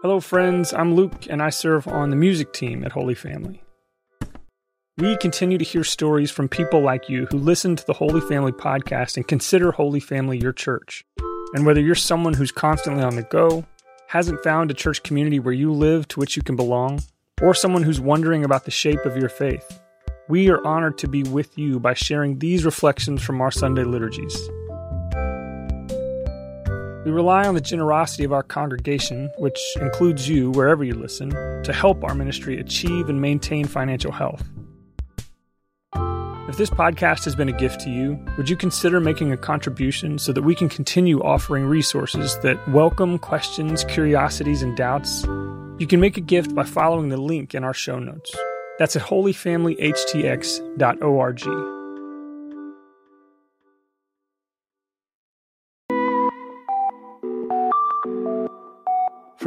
Hello, friends. I'm Luke, and I serve on the music team at Holy Family. We continue to hear stories from people like you who listen to the Holy Family podcast and consider Holy Family your church. And whether you're someone who's constantly on the go, hasn't found a church community where you live to which you can belong, or someone who's wondering about the shape of your faith, we are honored to be with you by sharing these reflections from our Sunday liturgies. We rely on the generosity of our congregation, which includes you wherever you listen, to help our ministry achieve and maintain financial health. If this podcast has been a gift to you, would you consider making a contribution so that we can continue offering resources that welcome questions, curiosities, and doubts? You can make a gift by following the link in our show notes. That's at holyfamilyhtx.org.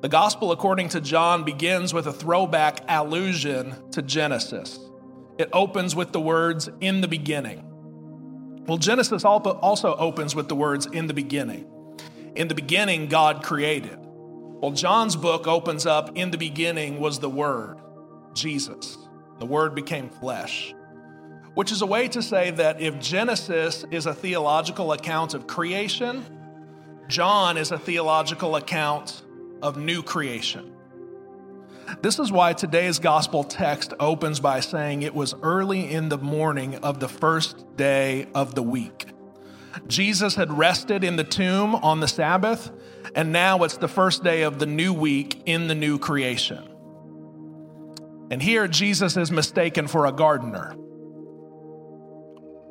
The Gospel according to John begins with a throwback allusion to Genesis. It opens with the words, in the beginning. Well, Genesis also opens with the words, in the beginning. In the beginning, God created. Well, John's book opens up, in the beginning was the Word, Jesus. The Word became flesh, which is a way to say that if Genesis is a theological account of creation, John is a theological account of new creation. This is why today's gospel text opens by saying it was early in the morning of the first day of the week. Jesus had rested in the tomb on the Sabbath, and now it's the first day of the new week in the new creation. And here Jesus is mistaken for a gardener.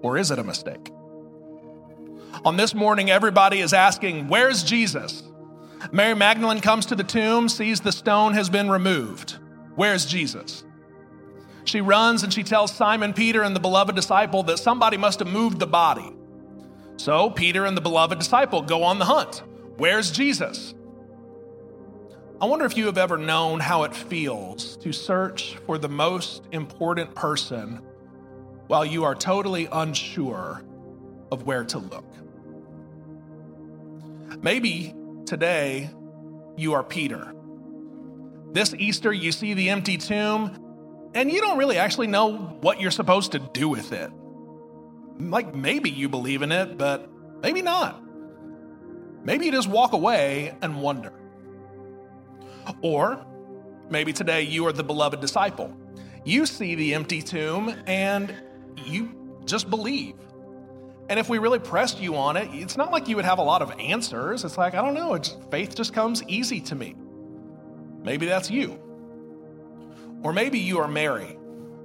Or is it a mistake? On this morning, everybody is asking, Where's Jesus? Mary Magdalene comes to the tomb, sees the stone has been removed. Where's Jesus? She runs and she tells Simon Peter and the beloved disciple that somebody must have moved the body. So Peter and the beloved disciple go on the hunt. Where's Jesus? I wonder if you have ever known how it feels to search for the most important person while you are totally unsure of where to look. Maybe Today, you are Peter. This Easter, you see the empty tomb, and you don't really actually know what you're supposed to do with it. Like, maybe you believe in it, but maybe not. Maybe you just walk away and wonder. Or maybe today you are the beloved disciple. You see the empty tomb and you just believe. And if we really pressed you on it, it's not like you would have a lot of answers. It's like, I don't know, faith just comes easy to me. Maybe that's you. Or maybe you are Mary.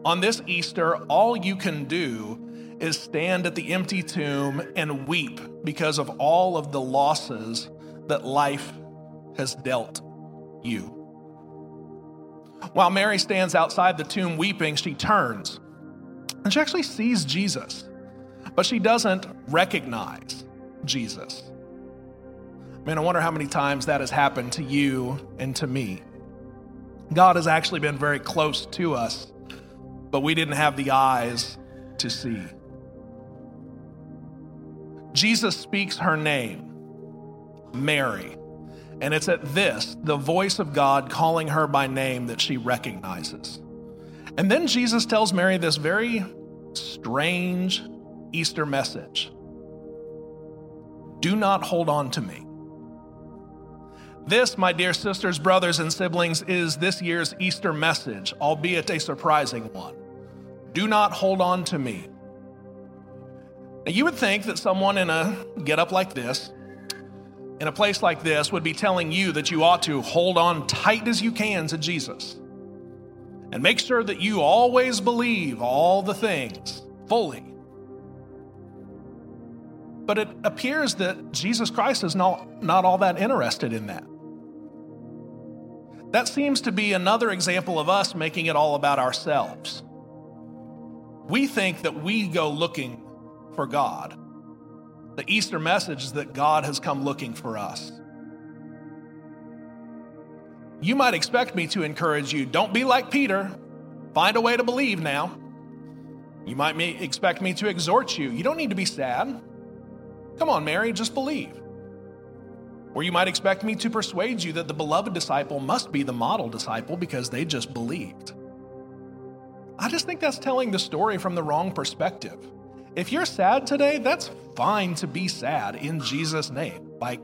On this Easter, all you can do is stand at the empty tomb and weep because of all of the losses that life has dealt you. While Mary stands outside the tomb weeping, she turns and she actually sees Jesus but she doesn't recognize Jesus. Man, I wonder how many times that has happened to you and to me. God has actually been very close to us, but we didn't have the eyes to see. Jesus speaks her name, Mary, and it's at this, the voice of God calling her by name, that she recognizes. And then Jesus tells Mary this very strange Easter message do not hold on to me. This, my dear sisters, brothers, and siblings, is this year's Easter message, albeit a surprising one. Do not hold on to me. Now, you would think that someone in a get up like this, in a place like this, would be telling you that you ought to hold on tight as you can to Jesus and make sure that you always believe all the things fully. But it appears that Jesus Christ is not, not all that interested in that. That seems to be another example of us making it all about ourselves. We think that we go looking for God. The Easter message is that God has come looking for us. You might expect me to encourage you don't be like Peter, find a way to believe now. You might expect me to exhort you. You don't need to be sad. Come on, Mary, just believe. Or you might expect me to persuade you that the beloved disciple must be the model disciple because they just believed. I just think that's telling the story from the wrong perspective. If you're sad today, that's fine to be sad in Jesus' name. Like,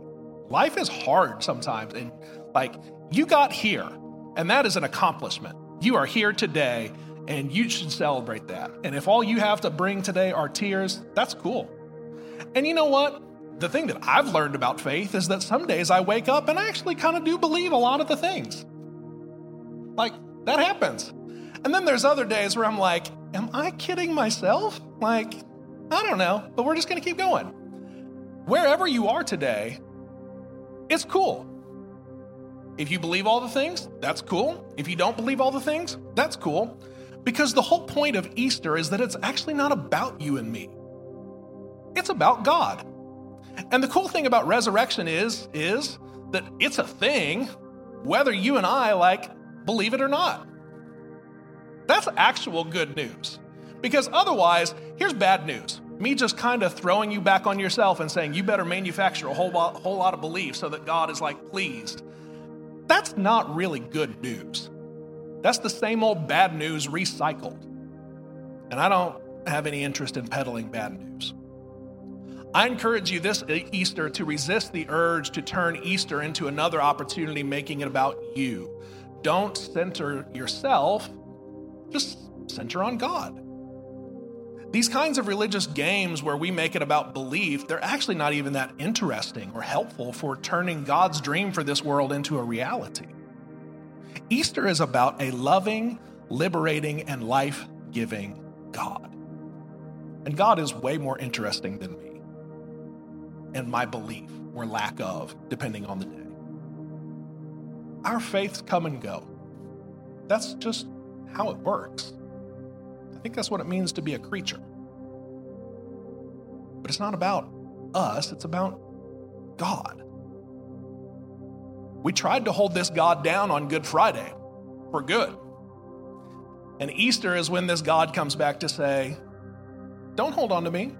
life is hard sometimes, and like, you got here, and that is an accomplishment. You are here today, and you should celebrate that. And if all you have to bring today are tears, that's cool. And you know what? the thing that I've learned about faith is that some days I wake up and I actually kind of do believe a lot of the things. Like, that happens. And then there's other days where I'm like, am I kidding myself? Like, I don't know, but we're just going to keep going. Wherever you are today, it's cool. If you believe all the things, that's cool. If you don't believe all the things, that's cool. Because the whole point of Easter is that it's actually not about you and me. It's about God. And the cool thing about resurrection is is that it's a thing whether you and I like believe it or not. That's actual good news. Because otherwise, here's bad news. Me just kind of throwing you back on yourself and saying you better manufacture a whole lot, whole lot of belief so that God is like pleased. That's not really good news. That's the same old bad news recycled. And I don't have any interest in peddling bad news. I encourage you this Easter to resist the urge to turn Easter into another opportunity, making it about you. Don't center yourself, just center on God. These kinds of religious games where we make it about belief, they're actually not even that interesting or helpful for turning God's dream for this world into a reality. Easter is about a loving, liberating, and life giving God. And God is way more interesting than me and my belief or lack of, depending on the day. Our faiths come and go. That's just how it works. I think that's what it means to be a creature. But it's not about us, it's about God. We tried to hold this God down on Good Friday for good. And Easter is when this God comes back to say, Don't hold on to me.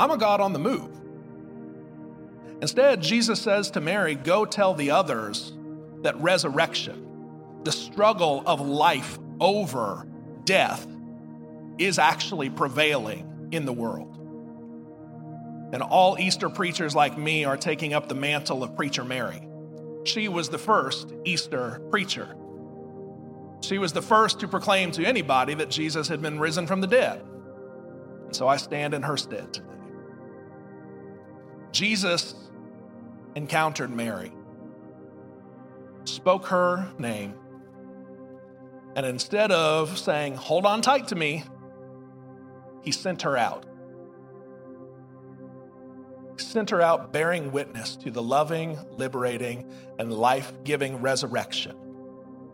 I'm a God on the move. Instead, Jesus says to Mary, Go tell the others that resurrection, the struggle of life over death, is actually prevailing in the world. And all Easter preachers like me are taking up the mantle of Preacher Mary. She was the first Easter preacher. She was the first to proclaim to anybody that Jesus had been risen from the dead. And so I stand in her stead today. Jesus encountered Mary, spoke her name, and instead of saying, Hold on tight to me, he sent her out. Sent her out bearing witness to the loving, liberating, and life giving resurrection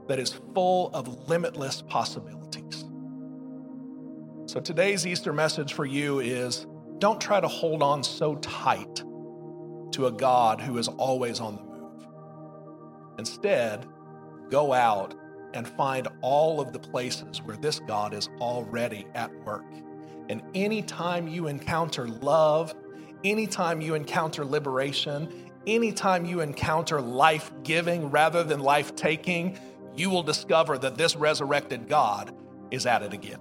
that is full of limitless possibilities. So today's Easter message for you is don't try to hold on so tight to a God who is always on the move. Instead, go out and find all of the places where this God is already at work. And anytime you encounter love, anytime you encounter liberation, anytime you encounter life giving rather than life taking, you will discover that this resurrected God is at it again.